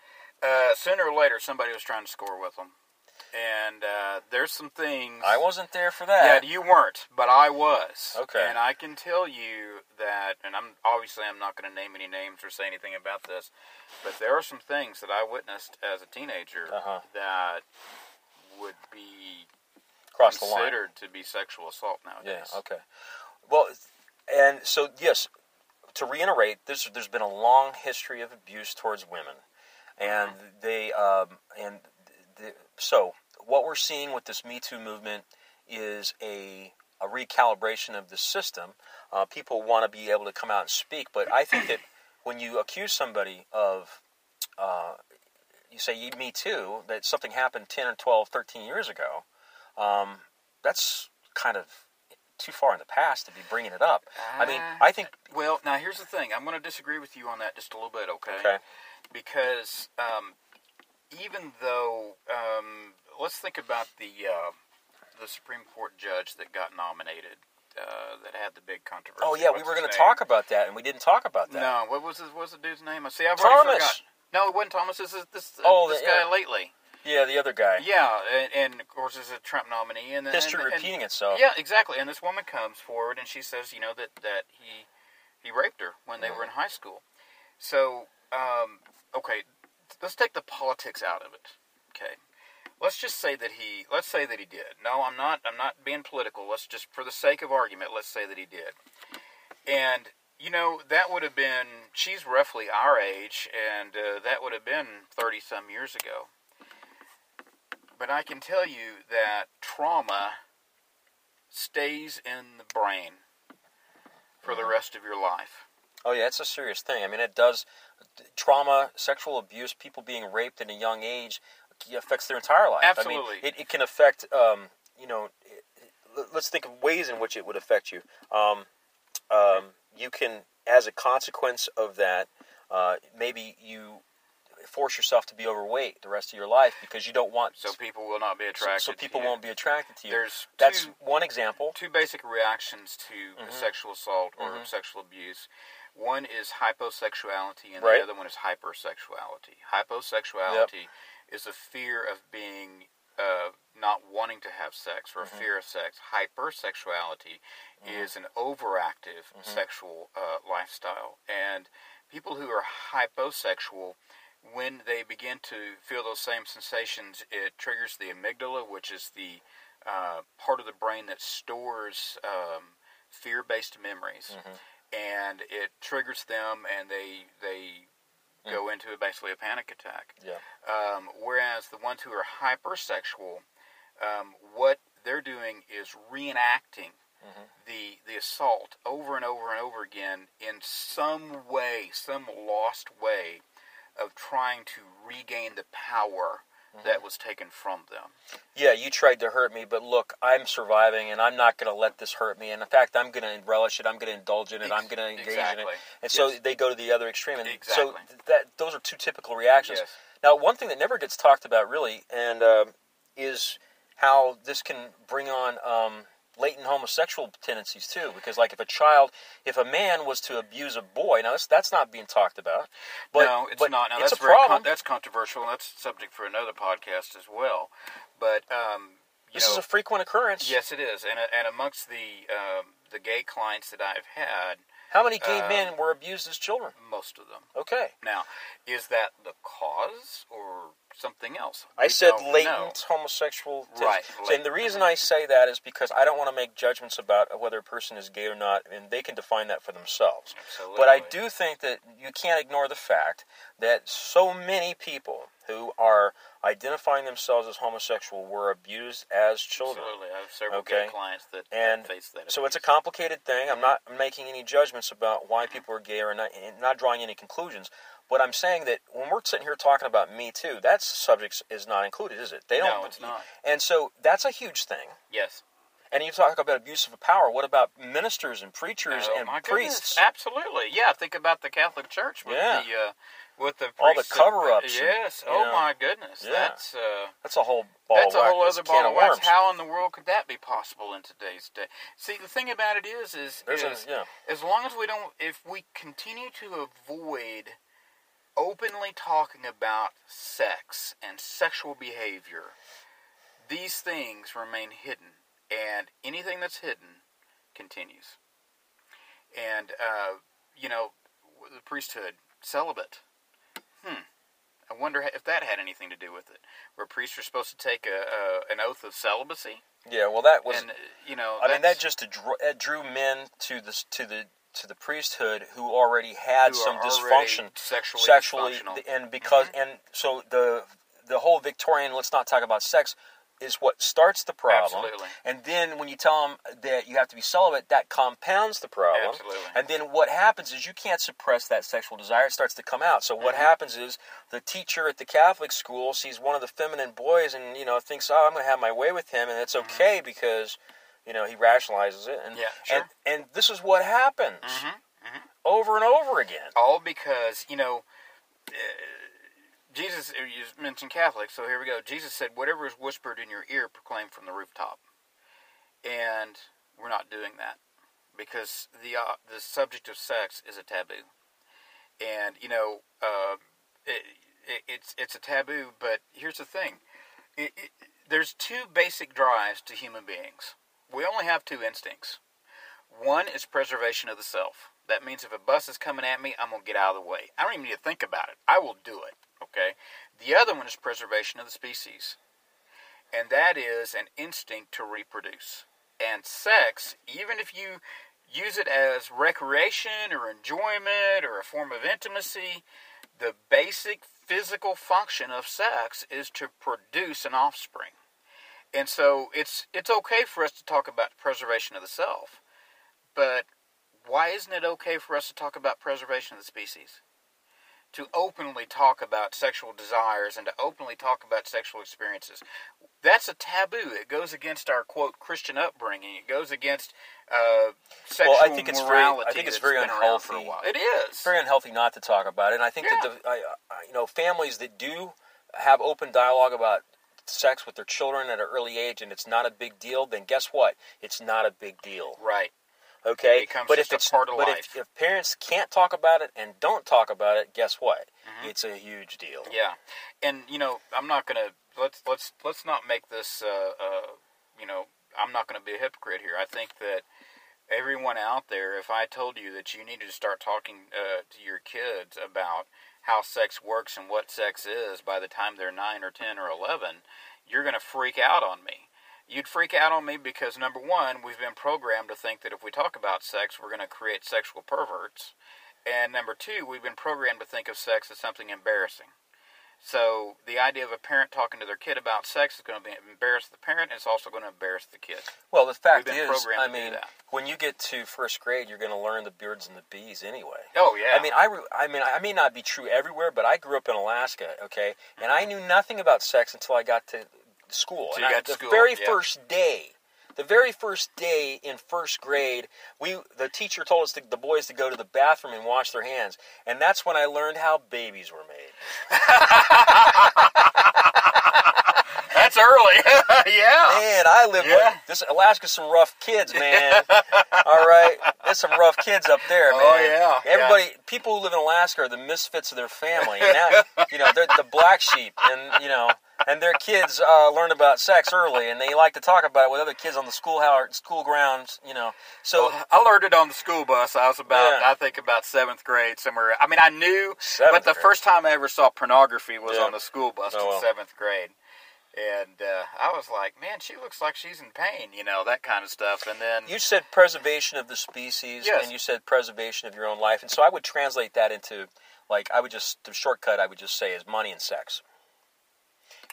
uh, sooner or later somebody was trying to score with them. And uh, there's some things. I wasn't there for that. Yeah, you weren't, but I was. Okay. And I can tell you that, and I'm obviously I'm not going to name any names or say anything about this, but there are some things that I witnessed as a teenager Uh-huh. that would be Cross the line. considered to be sexual assault nowadays. Yeah. Okay. Well, and so yes, to reiterate, there's there's been a long history of abuse towards women, and they um, and the, so what we're seeing with this Me Too movement is a a recalibration of the system. Uh, people want to be able to come out and speak, but I think that when you accuse somebody of uh, you say me too that something happened 10 or 12 13 years ago um, that's kind of too far in the past to be bringing it up i mean Uh, i think Well, now here's the thing. I'm going to disagree with you on that just a little bit, okay? okay Because um, even though, um, let's think about the uh, the Supreme Court judge that got nominated, uh, that had the big controversy. oh yeah we were going to talk about that and we didn't talk about that No, what was his, what was the dude's name? I see. I've already Thomas. forgot. No, it wasn't Thomas. This is this, Oh, this the- guy yeah. lately. yeah the other guy Yeah, and, and of course, is a Trump nominee. And history and, and, repeating itself Yeah, exactly. And this woman comes forward and she says, you know, that, that he he raped her when they were in high school. So, um, okay, let's take the politics out of it. Okay, let's just say that he let's say that he did. No, I'm not. I'm not being political. Let's just, for the sake of argument, let's say that he did. And you know that would have been she's roughly our age, and uh, that would have been thirty some years ago. But I can tell you that trauma stays in the brain for the rest of your life. oh yeah it's a serious thing i mean it does trauma sexual abuse people being raped at a young age affects their entire life Absolutely. I mean, it, it can affect um, you know it, it- let's think of ways in which it would affect you um, um, you can as a consequence of that uh, maybe you force yourself to be overweight the rest of your life because you don't want So people will not be so, attracted. so to people won't be attracted to you. There's That's two- one example. two basic reactions to Mm-hmm. sexual assault or sexual abuse. One is hyposexuality, and Right. the other one is hypersexuality. Hyposexuality is a fear of being uh, not wanting to have sex or a Mm-hmm. fear of sex. Hypersexuality is an overactive Mm-hmm. sexual uh, lifestyle, and people who are hyposexual. When they begin to feel those same sensations, it triggers the amygdala, which is the uh, part of the brain that stores um, fear-based memories, and it triggers them, and they they go into basically a panic attack. Yeah. Um, whereas the ones who are hypersexual, um, what they're doing is reenacting the the assault over and over and over again in some way, some lost way of trying to regain the power that was taken from them. Yeah, you tried to hurt me, but look, I'm surviving, and I'm not going to let this hurt me. And in fact, I'm going to relish it. I'm going to indulge in it. I'm going to engage in it. And so they go to the other extreme. And so that those are two typical reactions. Yes. Now, one thing that never gets talked about really, and um, is how this can bring on um, latent homosexual tendencies too. Because, like, if a child, if a man was to abuse a boy, now that's that's not being talked about. But, no, it's but not. Now it's that's a very con- problem. that's controversial. and That's subject for another podcast as well. But um, you this know, is a frequent occurrence. yes, it is. And and amongst the um, the gay clients that I've had, How many gay Um, men were abused as children? most of them. Okay. Now, is that the cause or something else? I said latent homosexual. tendencies. Right, So, and the reason I say that is because I don't want to make judgments about whether a person is gay or not, and they can define that for themselves. Absolutely. But I do think that you can't ignore the fact that so many people who are identifying themselves as homosexual were abused as children. Absolutely, I have several Okay. gay clients that And face that. So it's a complicated thing. I'm mm-hmm. not making any judgments about why people are gay or not, and not drawing any conclusions. But I'm saying that when we're sitting here talking about Me Too, that subject is not included, is it? They don't. No, it's not. And so that's a huge thing. yes. And you talk about abuse of power. What about ministers and preachers Oh, and my priests? goodness. Absolutely. Yeah. Think about the Catholic Church with Yeah. the uh, with the All the cover-ups Yes. you oh know. my goodness. Yeah. That's uh, That's a whole ball that's a whole other ball of wax. How in the world could that be possible in today's day? See, the thing about it is, is, There's a- is yeah. as long as we don't, if we continue to avoid openly talking about sex and sexual behavior, these things remain hidden, and anything that's hidden continues. And uh, you know, the priesthood celibate. Hmm. I wonder if that had anything to do with it. Where priests are supposed to take a, a an oath of celibacy, Yeah, well, that was. and uh, you know, I mean, that just drew, it drew men to the to the to the priesthood who already had who some dysfunction sexually, sexually, and because and so the the whole Victorian let's not talk about sex is what starts the problem. Absolutely. And then when you tell them that you have to be celibate, that compounds the problem. Absolutely. And then what happens is you can't suppress that sexual desire; it starts to come out. So what Mm-hmm. happens is the teacher at the Catholic school sees one of the feminine boys and you know thinks, "Oh, I'm going to have my way with him," and it's okay because you know he rationalizes it. And Mm-hmm. Yeah, sure. and, and this is what happens Mhm, over and over again. all because you know uh, Jesus. uh, You mentioned Catholic, so here we go. Jesus said, "Whatever is whispered in your ear, proclaim from the rooftop," and we're not doing that because the uh, the subject of sex is a taboo, and you know uh, it, it, it's it's a taboo. But here's the thing: it, it, there's two basic drives to human beings. We only have two instincts. One is preservation of the self. That means if a bus is coming at me, I'm going to get out of the way. I don't even need to think about it. I will do it. Okay? The other one is preservation of the species. And that is an instinct to reproduce. And sex, even if you use it as recreation or enjoyment or a form of intimacy, the basic physical function of sex is to produce an offspring. And so it's it's okay for us to talk about preservation of the self, but why isn't it okay for us to talk about preservation of the species? To openly talk about sexual desires and to openly talk about sexual experiences. That's a taboo. It goes against our quote Christian upbringing. It goes against uh, sexual Well, I think it's very- I think it's very been around for a unhealthy. while. It is. It's very unhealthy not to talk about it. And I think that the, I, I, you know, families that do have open dialogue about sex with their children at an early age, and it's not a big deal, then guess what? It's not a big deal. right. Okay, It becomes but just if a it's part of but life. If, if parents can't talk about it and don't talk about it, guess what? Mm-hmm. It's a huge deal. Yeah, and you know, I'm not gonna let's let's let's not make this. Uh, uh, you know, I'm not gonna be a hypocrite here. I think that everyone out there, if I told you that you needed to start talking uh, to your kids about how sex works and what sex is by the time they're nine or ten or eleven, you're gonna freak out on me. You'd freak out on me because number one, we've been programmed to think that if we talk about sex, we're going to create sexual perverts. And number two, we've been programmed to think of sex as something embarrassing. So the idea of a parent talking to their kid about sex is going to be embarrass the parent. And it's also going to embarrass the kid. Well, the fact is, I mean, when you get to first grade, you're going to learn the birds and the bees anyway. Oh yeah. I mean, I, re- I mean, I may not be true everywhere, but I grew up in Alaska, okay, and I mm-hmm. knew nothing about sex until I got to school. Till And I- got to the school, very yeah. first day, the very first day in first grade, we the teacher told us to, the boys to go to the bathroom and wash their hands, and that's when I learned how babies were made. that's early. yeah. Man, I live Yeah. with this Alaska's some rough kids, man. All right, there's some rough kids up there, man. Oh, yeah, yeah. Everybody, people who live in Alaska are the misfits of their family. And now, you know, they're the black sheep, and you know, and their kids uh, learn about sex early, and they like to talk about it with other kids on the school house, school grounds. You know, so Well, I learned it on the school bus. I was about, Yeah. I think, about seventh grade somewhere. I mean, I knew, Seventh but the grade. first time I ever saw pornography was Yeah. on the school bus Oh, in well. seventh grade, and uh, I was like, "Man, she looks like she's in pain," you know, that kind of stuff. And then, you said preservation of the species, Yes. and you said preservation of your own life, and so I would translate that into, like, I would just the shortcut I would just say is money and sex.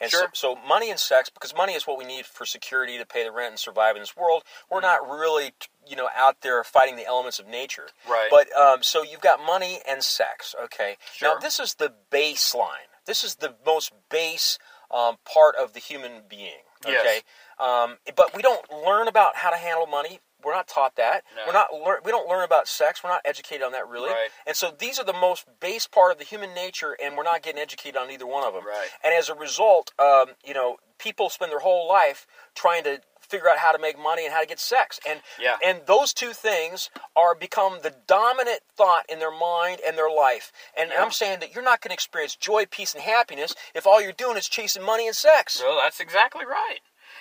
And Sure. so, so money and sex, because money is what we need for security to pay the rent and survive in this world. We're Mm-hmm. not really, you know, out there fighting the elements of nature. Right. But um, so you've got money and sex. Okay. Sure. Now this is the baseline. This is the most base um, part of the human being. Yes. Okay. Um, but we don't learn about how to handle money. We're not taught that. No. We're not. Lear- we don't learn about sex. We're not educated on that really. Right. And so these are the most base part of the human nature, and we're not getting educated on either one of them. Right. And as a result, um, you know, people spend their whole life trying to figure out how to make money and how to get sex, and Yeah. and those two things are become the dominant thought in their mind and their life. And Yeah. I'm saying that you're not going to experience joy, peace, and happiness if all you're doing is chasing money and sex. well, that's exactly right.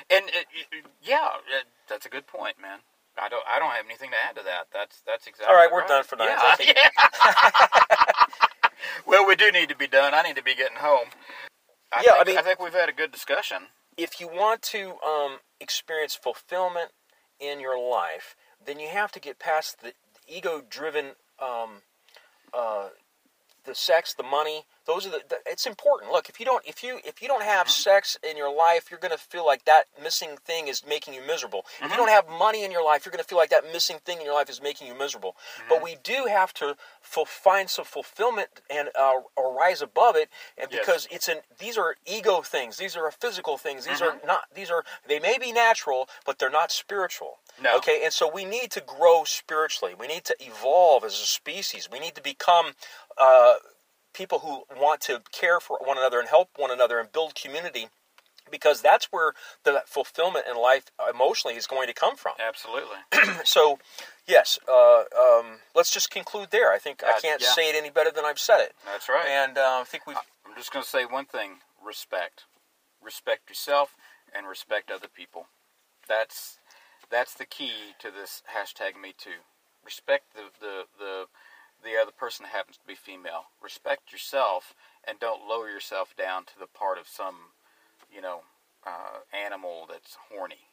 And it, it- yeah, it, that's a good point, man. I don't, I don't have anything to add to that. That's that's exactly. All right, we're done for tonight. Yeah, yeah. well, we do need to be done. I need to be getting home. I Yeah, I think, mean- I think we've had a good discussion. if you want to um, experience fulfillment in your life, then you have to get past the ego-driven, um, uh, the sex, the money. Those are the, the. It's important. Look, if you don't, if you if you don't have mm-hmm. sex in your life, you're going to feel like that missing thing is making you miserable. If you mm-hmm. don't have money in your life, you're going to feel like that missing thing in your life is making you miserable. But mm-hmm. we do have to ful- find some fulfillment and uh, or rise above it, and Yes. because it's an these are ego things. These are physical things. These are not. These are they may be natural, but they're not spiritual. No. Okay, and so we need to grow spiritually. We need to evolve as a species. We need to become. Uh, people who want to care for one another and help one another and build community because that's where the fulfillment in life emotionally is going to come from. Absolutely. So, yes, uh, um, let's just conclude there. I think I Uh, can't yeah. say it any better than I've said it. That's right. And uh, I think we've. I'm just going to say one thing: respect. Respect yourself and respect other people. That's that's the key to this hashtag Me Too. Respect the the the the other person happens to be female. Respect yourself and don't lower yourself down to the part of some, you know, uh, animal that's horny.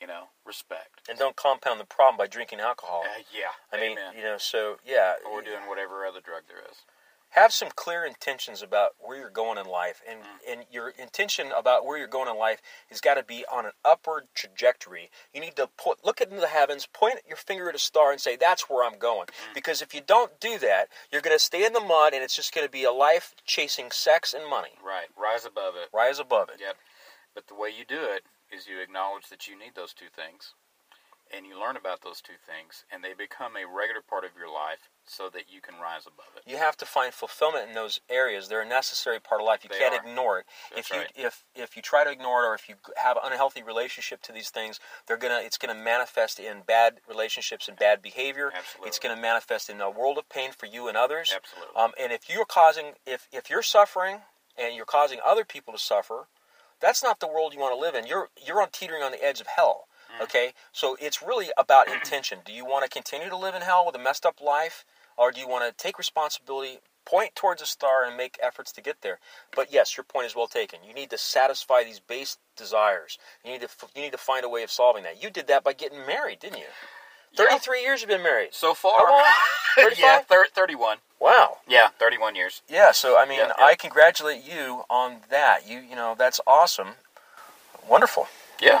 You know, respect. And don't compound the problem by drinking alcohol. Uh, yeah. I mean, you know, so yeah. or doing whatever other drug there is. Have some clear intentions about where you're going in life and Mm. and your intention about where you're going in life has got to be on an upward trajectory you need to put look into the heavens point your finger at a star and say that's where i'm going Mm. because if you don't do that you're going to stay in the mud and it's just going to be a life chasing sex and money Right. Rise above it. rise above it Yep. But the way you do it is you acknowledge that you need those two things, and you learn about those two things, and they become a regular part of your life so that you can rise above it. You have to find fulfillment in those areas. They're a necessary part of life. You They can't are. ignore it. That's if you right. if if you try to ignore it or if you have an unhealthy relationship to these things, they're gonna it's gonna manifest in bad relationships and bad behavior. Absolutely. It's gonna manifest in a world of pain for you and others. Absolutely. Um, and if you're causing if if you're suffering and you're causing other people to suffer, that's not the world you want to live in. You're you're on teetering on the edge of hell. Okay, so it's really about intention. Do you want to continue to live in hell with a messed up life, or do you want to take responsibility, point towards a star, and make efforts to get there? But yes, your point is well taken. You need to satisfy these base desires. You need to f- you need to find a way of solving that. You did that by getting married, didn't you? Thirty-three years you've been married. So far, How long? yeah, thir- 31. Wow. Yeah, 31 years. Yeah, so I mean, Yeah, yeah. I congratulate you on that. You you know, that's awesome. Wonderful. Yeah.